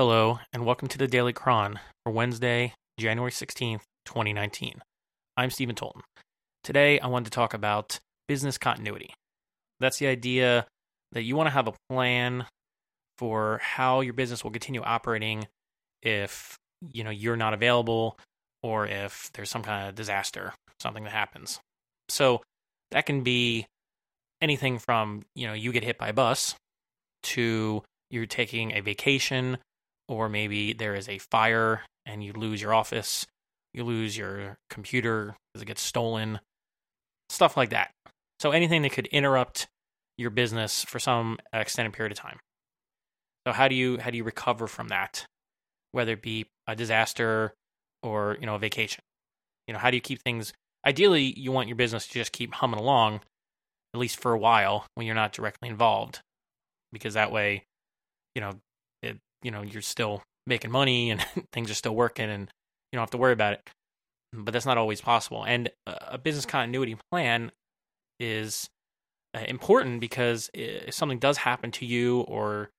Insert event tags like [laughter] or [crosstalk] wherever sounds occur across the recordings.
Hello, and welcome to the Daily Chron for Wednesday, January 16th, 2019. I'm Stephen Tolton. Today, I wanted to talk about business continuity. That's the idea that you want to have a plan for how your business will continue operating if you know you're not available or if there's some kind of disaster, something that happens. So that can be anything from, you know, you get hit by a bus to you're taking a vacation or maybe there is a fire and you lose your office, you lose your computer because it gets stolen, stuff like that. So anything that could interrupt your business for some extended period of time. So how do you how do you recover from that? Whether it be a disaster or, you know, a vacation. You know, how do you keep things ideally you want your business to just keep humming along at least for a while when you're not directly involved because that way, you know, you know you're still making money [laughs] and things are still working and you don't have to worry about it. But that's not always possible. And a business continuity plan is uh, important because if something does happen to you or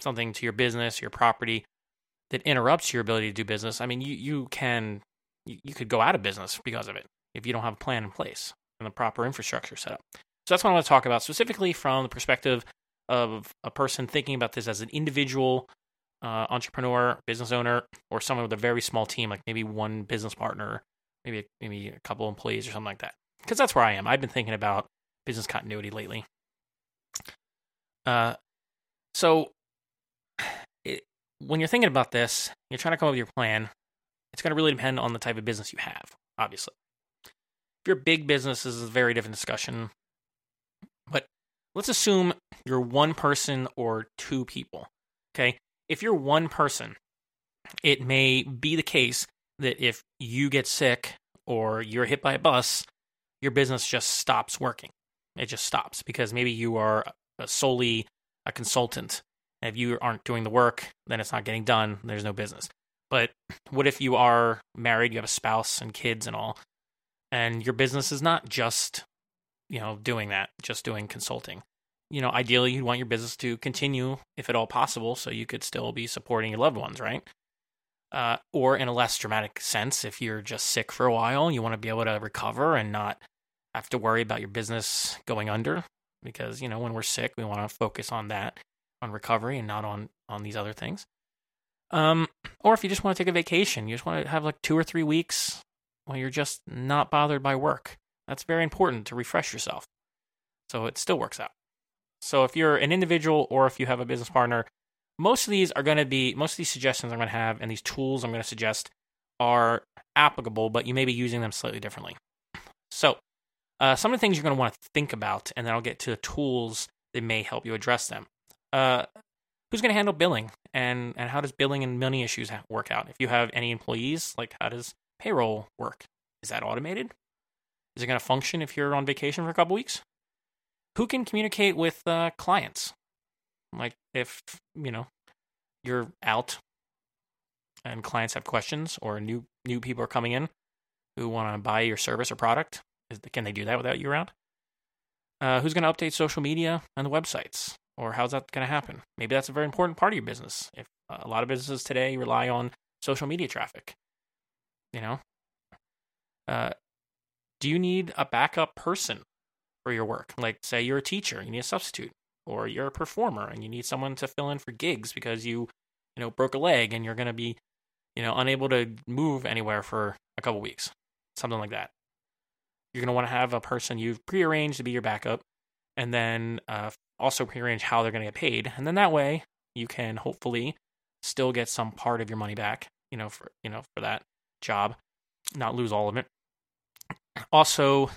something to your business your property that interrupts your ability to do business i mean you, you can you, you could go out of business because of it if you don't have a plan in place and the proper infrastructure set up. So that's what i want to talk about specifically from the perspective of a person thinking about this as an individual uh, entrepreneur, business owner, or someone with a very small team, like maybe one business partner, maybe maybe a couple employees or something like that. Because that's where I am. I've been thinking about business continuity lately. Uh, so it, when you're thinking about this, you're trying to come up with your plan. It's going to really depend on the type of business you have, obviously. If you're big business, this is a very different discussion. But let's assume you're one person or two people. Okay if you're one person, it may be the case that if you get sick or you're hit by a bus, your business just stops working. It just stops because maybe you are solely a consultant. And if you aren't doing the work, then it's not getting done. There's no business. But what if you are married, you have a spouse and kids and all, and your business is not just, you know, doing that, just doing consulting you know, ideally you'd want your business to continue if at all possible, so you could still be supporting your loved ones, right? Uh, or in a less dramatic sense, if you're just sick for a while, you want to be able to recover and not have to worry about your business going under. Because you know, when we're sick, we want to focus on that, on recovery, and not on on these other things. Um, or if you just want to take a vacation, you just want to have like two or three weeks when you're just not bothered by work. That's very important to refresh yourself. So it still works out. So if you're an individual or if you have a business partner, most of these are going to be most of these suggestions I'm going to have and these tools I'm going to suggest are applicable, but you may be using them slightly differently. So, uh, some of the things you're going to want to think about, and then I'll get to the tools that may help you address them. Uh, who's going to handle billing, and and how does billing and money issues work out? If you have any employees, like how does payroll work? Is that automated? Is it going to function if you're on vacation for a couple weeks? Who can communicate with uh, clients? Like if you know you're out and clients have questions or new new people are coming in who want to buy your service or product, can they do that without you around? Uh, who's going to update social media and the websites, or how's that going to happen? Maybe that's a very important part of your business. If uh, a lot of businesses today rely on social media traffic, you know, uh, do you need a backup person for your work. Like, say you're a teacher, you need a substitute, or you're a performer and you need someone to fill in for gigs because you, you know, broke a leg and you're going to be, you know, unable to move anywhere for a couple weeks, something like that. You're going to want to have a person you've prearranged to be your backup, and then uh, also prearrange how they're going to get paid, and then that way you can hopefully still get some part of your money back, you know, for you know for that job, not lose all of it. Also,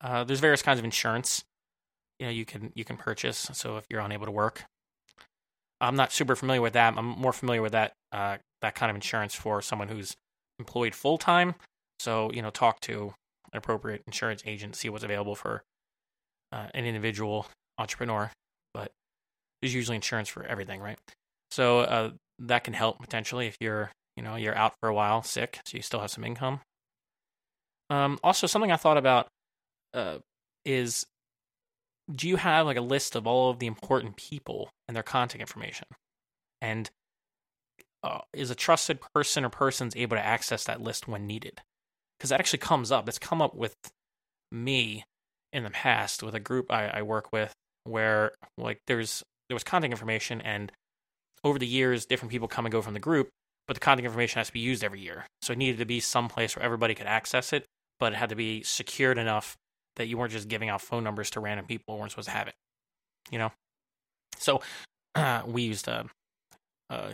uh, there's various kinds of insurance, you know, you can you can purchase. So if you're unable to work, I'm not super familiar with that. I'm more familiar with that uh, that kind of insurance for someone who's employed full time. So you know, talk to an appropriate insurance agent, see what's available for uh, an individual entrepreneur. But there's usually insurance for everything, right? So uh, that can help potentially if you're you know you're out for a while, sick, so you still have some income. Um, also, something I thought about uh, is do you have like a list of all of the important people and their contact information? And uh, is a trusted person or persons able to access that list when needed? Because that actually comes up. It's come up with me in the past with a group I, I work with where like there's there was contact information and over the years different people come and go from the group but the contact information has to be used every year so it needed to be some place where everybody could access it but it had to be secured enough that you weren't just giving out phone numbers to random people who weren't supposed to have it you know so uh, [clears throat] we used uh, uh,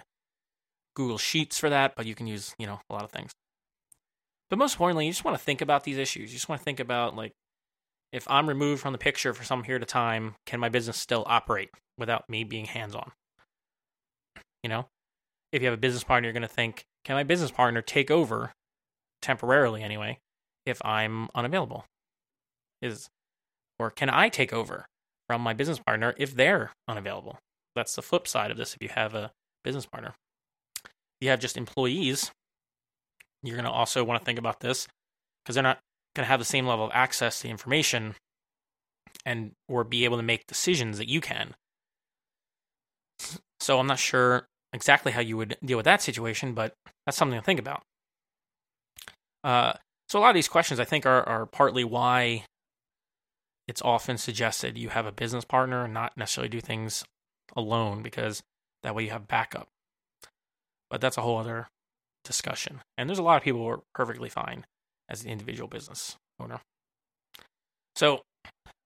google sheets for that but you can use you know a lot of things but most importantly you just want to think about these issues you just want to think about like if I'm removed from the picture for some period of time, can my business still operate without me being hands on? You know, if you have a business partner, you're going to think, can my business partner take over temporarily anyway if I'm unavailable? Is or can I take over from my business partner if they're unavailable? That's the flip side of this if you have a business partner. If you have just employees, you're going to also want to think about this because they're not going to have the same level of access to information and or be able to make decisions that you can. So I'm not sure exactly how you would deal with that situation, but that's something to think about. Uh, so a lot of these questions I think are, are partly why it's often suggested you have a business partner and not necessarily do things alone because that way you have backup. But that's a whole other discussion. And there's a lot of people who are perfectly fine as an individual business owner. So,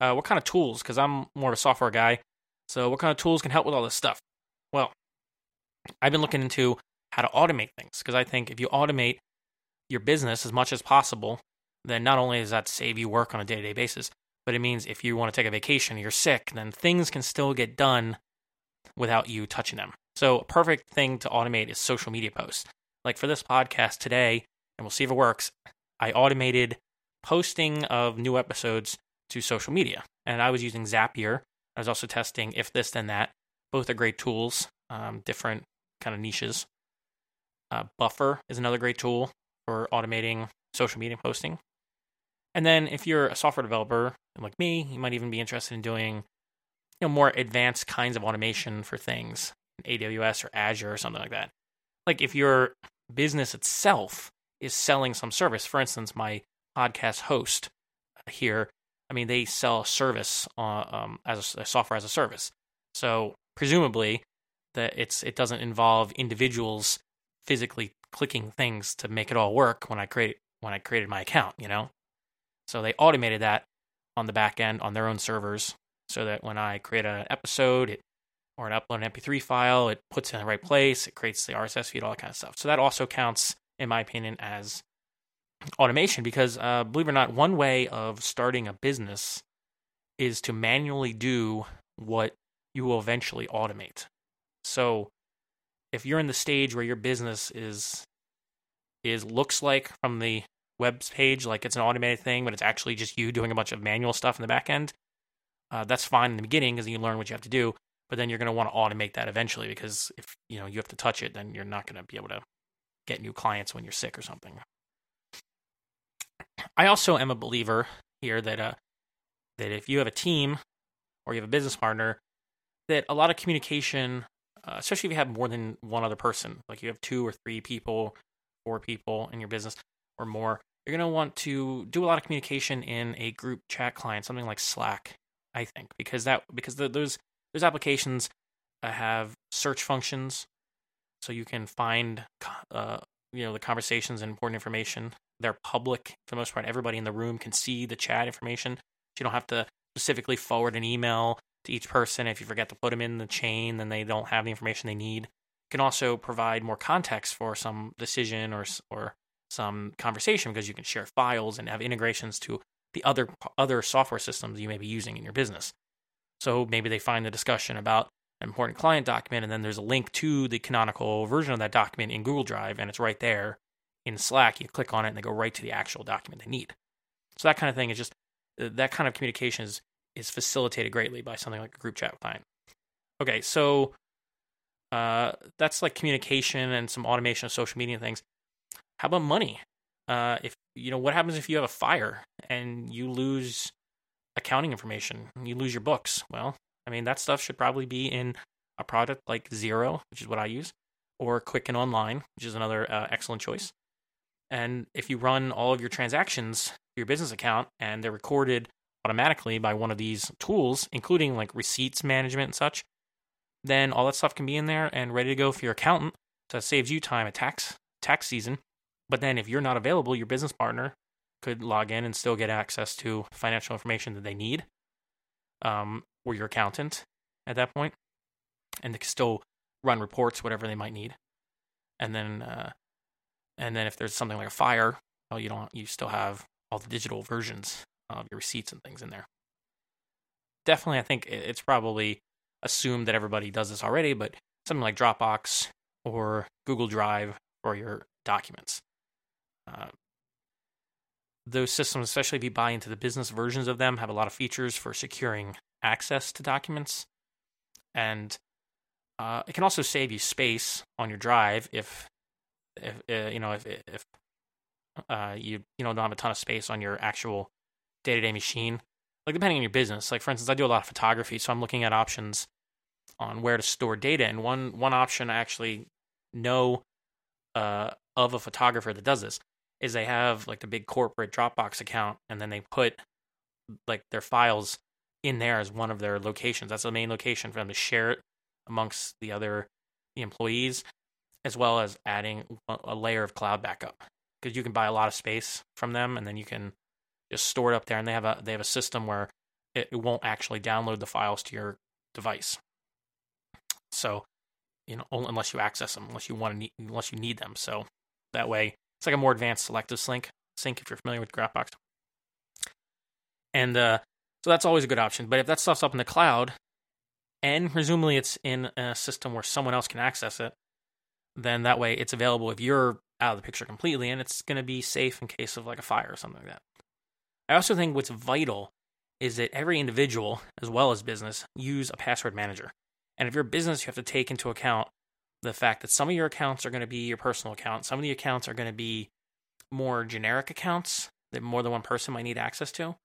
uh, what kind of tools? Because I'm more of a software guy. So, what kind of tools can help with all this stuff? Well, I've been looking into how to automate things because I think if you automate your business as much as possible, then not only does that save you work on a day to day basis, but it means if you want to take a vacation, you're sick, then things can still get done without you touching them. So, a perfect thing to automate is social media posts. Like for this podcast today, and we'll see if it works. I automated posting of new episodes to social media. And I was using Zapier. I was also testing If This Then That. Both are great tools, um, different kind of niches. Uh, Buffer is another great tool for automating social media posting. And then if you're a software developer like me, you might even be interested in doing you know more advanced kinds of automation for things, AWS or Azure or something like that. Like if your business itself is selling some service. For instance, my podcast host here, I mean, they sell a service uh, um, as a, a software as a service. So presumably, that it's it doesn't involve individuals physically clicking things to make it all work when I create when I created my account. You know, so they automated that on the back end on their own servers, so that when I create an episode, it or an upload an MP3 file, it puts it in the right place, it creates the RSS feed, all that kind of stuff. So that also counts in my opinion, as automation because, uh, believe it or not, one way of starting a business is to manually do what you will eventually automate. So, if you're in the stage where your business is is looks like from the web page like it's an automated thing, but it's actually just you doing a bunch of manual stuff in the back end, uh, that's fine in the beginning because you learn what you have to do. But then you're going to want to automate that eventually because if you know you have to touch it, then you're not going to be able to get new clients when you're sick or something. I also am a believer here that uh, that if you have a team or you have a business partner, that a lot of communication, uh, especially if you have more than one other person, like you have two or three people, four people in your business or more, you're going to want to do a lot of communication in a group chat client, something like Slack. I think because that because the, those those applications uh, have search functions so you can find uh, you know the conversations and important information. They're public for the most part. Everybody in the room can see the chat information. So you don't have to specifically forward an email to each person. If you forget to put them in the chain, then they don't have the information they need. Can also provide more context for some decision or or some conversation because you can share files and have integrations to the other other software systems you may be using in your business. So maybe they find the discussion about an important client document, and then there's a link to the canonical version of that document in Google Drive, and it's right there in Slack. You click on it, and they go right to the actual document they need. So that kind of thing is just uh, that kind of communication is is facilitated greatly by something like a group chat client. Okay, so uh, that's like communication and some automation of social media things. How about money? Uh, if you know what happens if you have a fire and you lose accounting information, you lose your books. Well, I mean, that stuff should probably be in a product like Xero, which is what I use, or Quicken Online, which is another uh, excellent choice. And if you run all of your transactions your business account and they're recorded automatically by one of these tools, including like receipts management and such, then all that stuff can be in there and ready to go for your accountant. So it saves you time at tax tax season. But then if you're not available, your business partner could log in and still get access to financial information that they need, um, or your accountant at that point, and they can still run reports, whatever they might need. And then, uh, and then if there's something like a fire, well, you don't, you still have all the digital versions of your receipts and things in there. Definitely, I think it's probably assumed that everybody does this already, but something like Dropbox or Google Drive for your documents. Uh, those systems, especially if you buy into the business versions of them, have a lot of features for securing access to documents, and uh, it can also save you space on your drive if, if uh, you know, if if uh, you you know don't have a ton of space on your actual day to day machine. Like depending on your business. Like for instance, I do a lot of photography, so I'm looking at options on where to store data. And one one option I actually know uh, of a photographer that does this is they have like the big corporate Dropbox account, and then they put like their files in there as one of their locations. That's the main location for them to share it amongst the other the employees, as well as adding a layer of cloud backup because you can buy a lot of space from them, and then you can just store it up there. And they have a they have a system where it, it won't actually download the files to your device. So, you know, unless you access them, unless you want to need, unless you need them. So that way, it's like a more advanced selective sync sync if you're familiar with Dropbox. And uh, so that's always a good option. But if that stuff's up in the cloud, and presumably it's in a system where someone else can access it, then that way it's available if you're out of the picture completely and it's going to be safe in case of like a fire or something like that. I also think what's vital is that every individual, as well as business, use a password manager. And if you're a business, you have to take into account the fact that some of your accounts are going to be your personal account, some of the accounts are going to be more generic accounts that more than one person might need access to.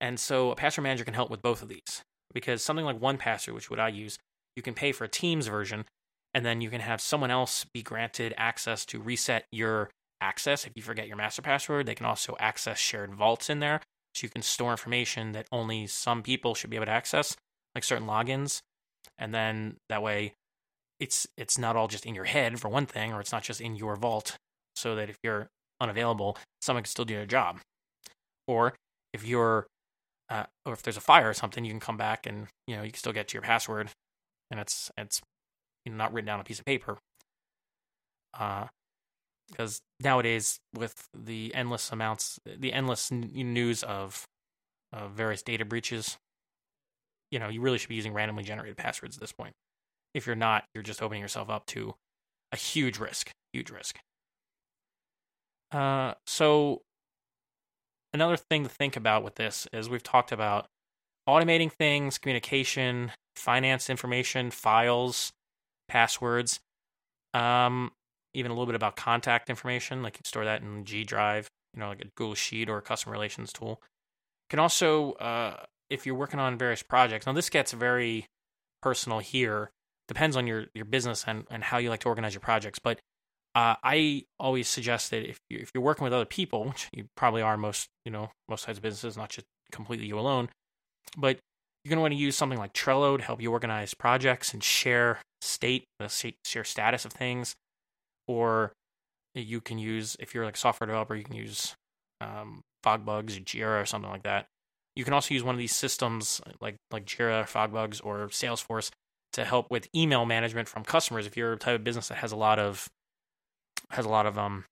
And so a password manager can help with both of these because something like 1Password, which what I use, you can pay for a Teams version and then you can have someone else be granted access to reset your access if you forget your master password. They can also access shared vaults in there, so you can store information that only some people should be able to access, like certain logins, and then that way it's it's not all just in your head for one thing, or it's not just in your vault, so that if you're unavailable, someone can still do their job, or if you're uh, or if there's a fire or something, you can come back and you know you can still get to your password, and it's it's you know, not written down on a piece of paper. Uh, because nowadays, with the endless amounts, the endless n- news of uh, various data breaches, you know, you really should be using randomly generated passwords at this point. If you're not, you're just opening yourself up to a huge risk, huge risk. Uh, so, another thing to think about with this is we've talked about automating things, communication, finance information, files, passwords, um, even a little bit about contact information, like you store that in G Drive, you know, like a Google Sheet or a customer relations tool. You can also, uh, if you're working on various projects, now this gets very personal here, depends on your, your business and, and how you like to organize your projects. But uh, I always suggest that if, you, if you're working with other people, which you probably are most, you know, most types of businesses, not just completely you alone, but you're going to want to use something like Trello to help you organize projects and share state, the share status of things. Or you can use, if you're like a software developer, you can use um, FogBugz, Jira, or something like that. You can also use one of these systems like like Jira, FogBugz, or Salesforce to help with email management from customers. If you're a type of business that has a lot of has a lot of um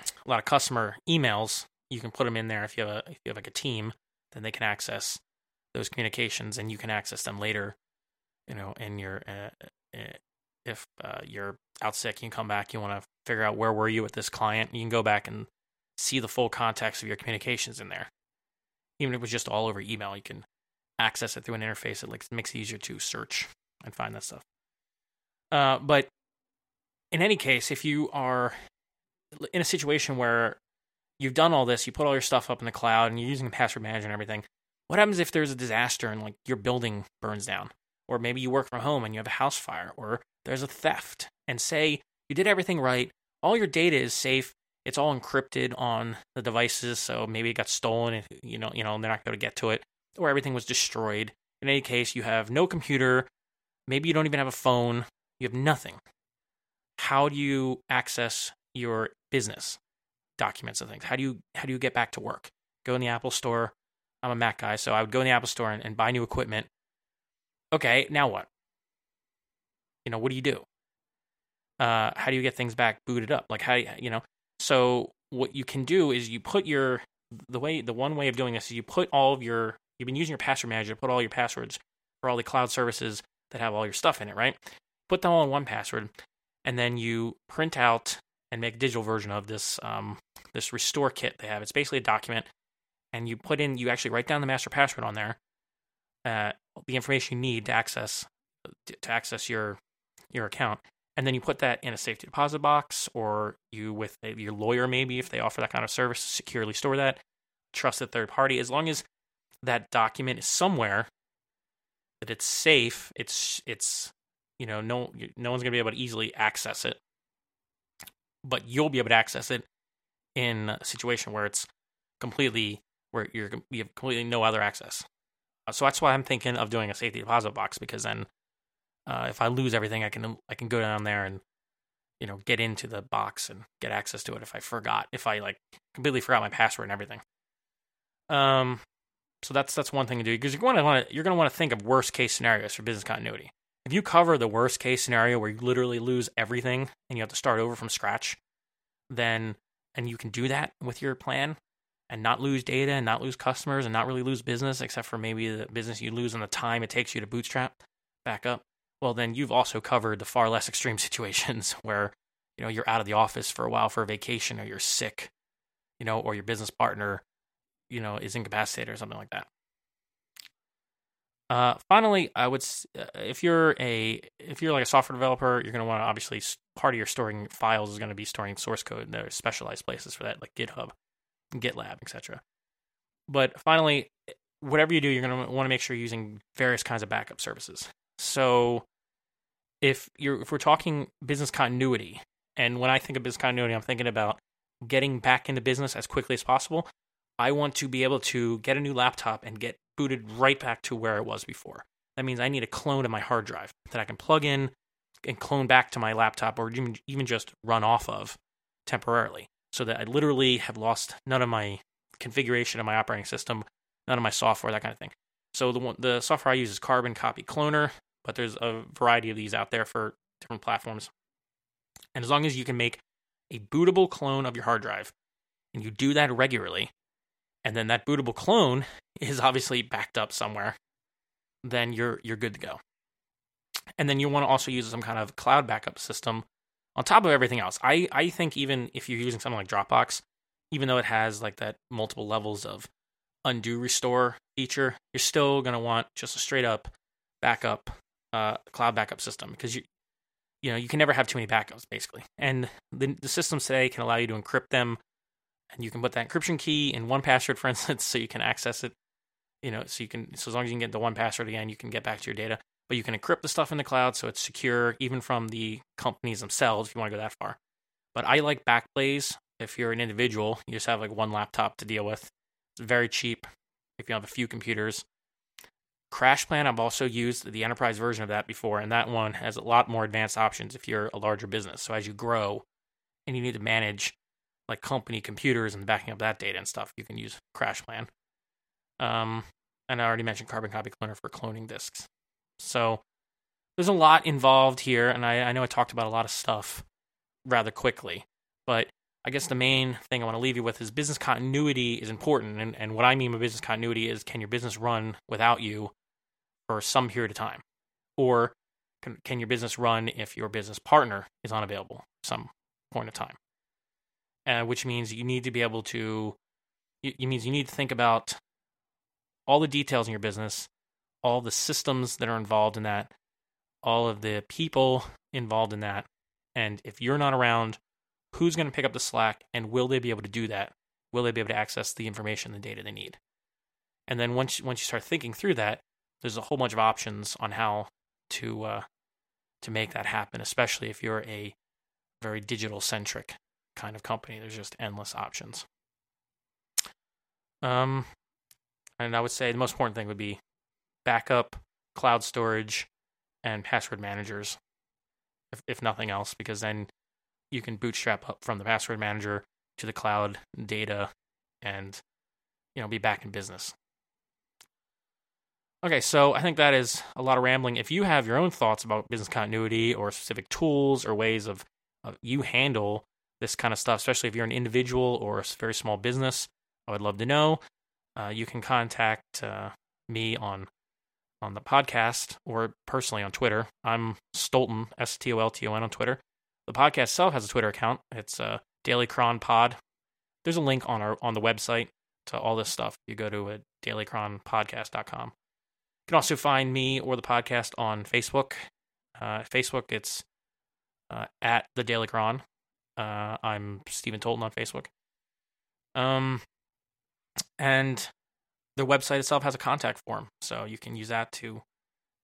a lot of customer emails, you can put them in there. If you have a if you have like a team, then they can access those communications and you can access them later you know in your uh, uh, if uh, you're out sick you can come back you want to figure out where were you with this client you can go back and see the full context of your communications in there even if it was just all over email you can access it through an interface it like makes it easier to search and find that stuff uh, but in any case if you are in a situation where you've done all this you put all your stuff up in the cloud and you're using password manager and everything what happens if there's a disaster and like your building burns down? Or maybe you work from home and you have a house fire, or there's a theft and say you did everything right, all your data is safe, it's all encrypted on the devices, so maybe it got stolen, and, you know, you know, they're not going to get to it, or everything was destroyed. In any case, you have no computer, maybe you don't even have a phone, you have nothing. How do you access your business documents and things? How do you how do you get back to work? Go in the Apple store. I'm a Mac guy, so I would go in the Apple store and, and buy new equipment. Okay, now what? You know, what do you do? Uh, how do you get things back booted up? Like how you know? So what you can do is you put your the way the one way of doing this is you put all of your you've been using your password manager put all your passwords for all the cloud services that have all your stuff in it, right? Put them all in 1Password, and then you print out and make a digital version of this um, this restore kit they have. It's basically a document, and you put in you actually write down the master password on there, uh, the information you need to access to access your your account, and then you put that in a safety deposit box, or you with your lawyer maybe if they offer that kind of service, securely store that trusted third party. As long as that document is somewhere that it's safe, it's it's you know no no one's gonna be able to easily access it, but you'll be able to access it in a situation where it's completely where you're you have completely no other access. Uh, so that's why I'm thinking of doing a safety deposit box because then uh, if I lose everything, I can I can go down there and you know get into the box and get access to it if I forgot if I like completely forgot my password and everything. Um, so that's that's one thing to do because you're going to want to you're going to want to think of worst case scenarios for business continuity. If you cover the worst case scenario where you literally lose everything and you have to start over from scratch, then and you can do that with your plan and not lose data and not lose customers and not really lose business except for maybe the business you lose and the time it takes you to bootstrap back up well, then you've also covered the far less [laughs] extreme situations [laughs] where, you know, you're out of the office for a while for a vacation or you're sick, you know, or your business partner, you know, is incapacitated or something like that. Uh, finally, I would, uh, if you're a, if you're like a software developer, you're going to want to obviously part of your storing files is going to be storing source code. There are specialized places for that, like GitHub, GitLab, etc. But finally, whatever you do, you're going to want to make sure you're using various kinds of backup services. So if you're if we're talking business continuity, and when I think of business continuity, I'm thinking about getting back into business as quickly as possible. I want to be able to get a new laptop and get booted right back to where it was before. That means I need a clone of my hard drive that I can plug in and clone back to my laptop or even just run off of temporarily so that I literally have lost none of my configuration of my operating system, none of my software, that kind of thing. So the the software I use is Carbon Copy Cloner but there's a variety of these out there for different platforms. And as long as you can make a bootable clone of your hard drive, and you do that regularly, and then that bootable clone is obviously backed up somewhere, then you're you're good to go. And then you want to also use some kind of cloud backup system on top of everything else. I, I think even if you're using something like Dropbox, even though it has like that multiple levels of undo restore feature, you're still to want just a straight up backup uh, cloud backup system because you you know you can never have too many backups basically and the, the systems today can allow you to encrypt them and you can put that encryption key in 1Password for [laughs] instance so you can access it you know so you can so as long as you can get the 1Password again you can get back to your data. But you can encrypt the stuff in the cloud so it's secure even from the companies themselves if you want to go that far. But i like backblaze if you're an individual you just have like one laptop to deal with. It's very cheap if you have a few computers. CrashPlan, I've also used the enterprise version of that before, and that one has a lot more advanced options if you're a larger business. So as you grow and you need to manage like company computers and backing up that data and stuff, you can use CrashPlan. Um, and I already mentioned Carbon Copy Cloner for cloning disks. So there's a lot involved here, and I, I know I talked about a lot of stuff rather quickly, but I guess the main thing I want to leave you with is business continuity is important. And, and what I mean by business continuity is can your business run without you for some period of time? Or can, can your business run if your business partner is unavailable some point of time? Uh, which means you need to be able to, it means you need to think about all the details in your business, all the systems that are involved in that, all of the people involved in that. And if you're not around, who's going to pick up the slack and will they be able to do that? Will they be able to access the information, the data they need? And then once once you start thinking through that, there's a whole bunch of options on how to uh, to make that happen, especially if you're a very digital centric kind of company. There's just endless options. Um, and I would say the most important thing would be backup, cloud storage, and password managers, if, if nothing else, because then you can bootstrap up from the password manager to the cloud data and you know be back in business. Okay, so I think that is a lot of rambling. If you have your own thoughts about business continuity or specific tools or ways of, of you handle this kind of stuff, especially if you're an individual or a very small business, I would love to know. Uh, you can contact uh, me on on the podcast or personally on Twitter. I'm Stolton, S T O L T O N on Twitter. The podcast itself has a Twitter account. It's uh, Daily Chron Pod. There's a link on our on the website to all this stuff. You go to uh, dailycronpodcast.com. You can also find me or the podcast on Facebook. Uh, Facebook, it's uh, at the Daily Chron. Uh, I'm Stephen Tolton on Facebook. Um, and the website itself has a contact form, so you can use that to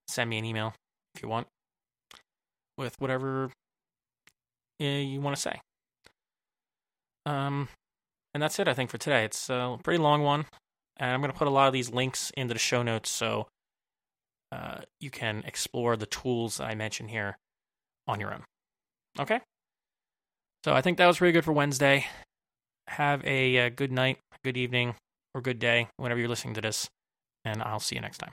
send me an email if you want with whatever uh, you want to say. Um, and that's it, I think, for today. It's a pretty long one, and I'm going to put a lot of these links into the show notes so uh, you can explore the tools that I mentioned here on your own. Okay? So I think that was pretty good for Wednesday. Have a, a uh, good night, good evening, or good day whenever you're listening to this, and I'll see you next time.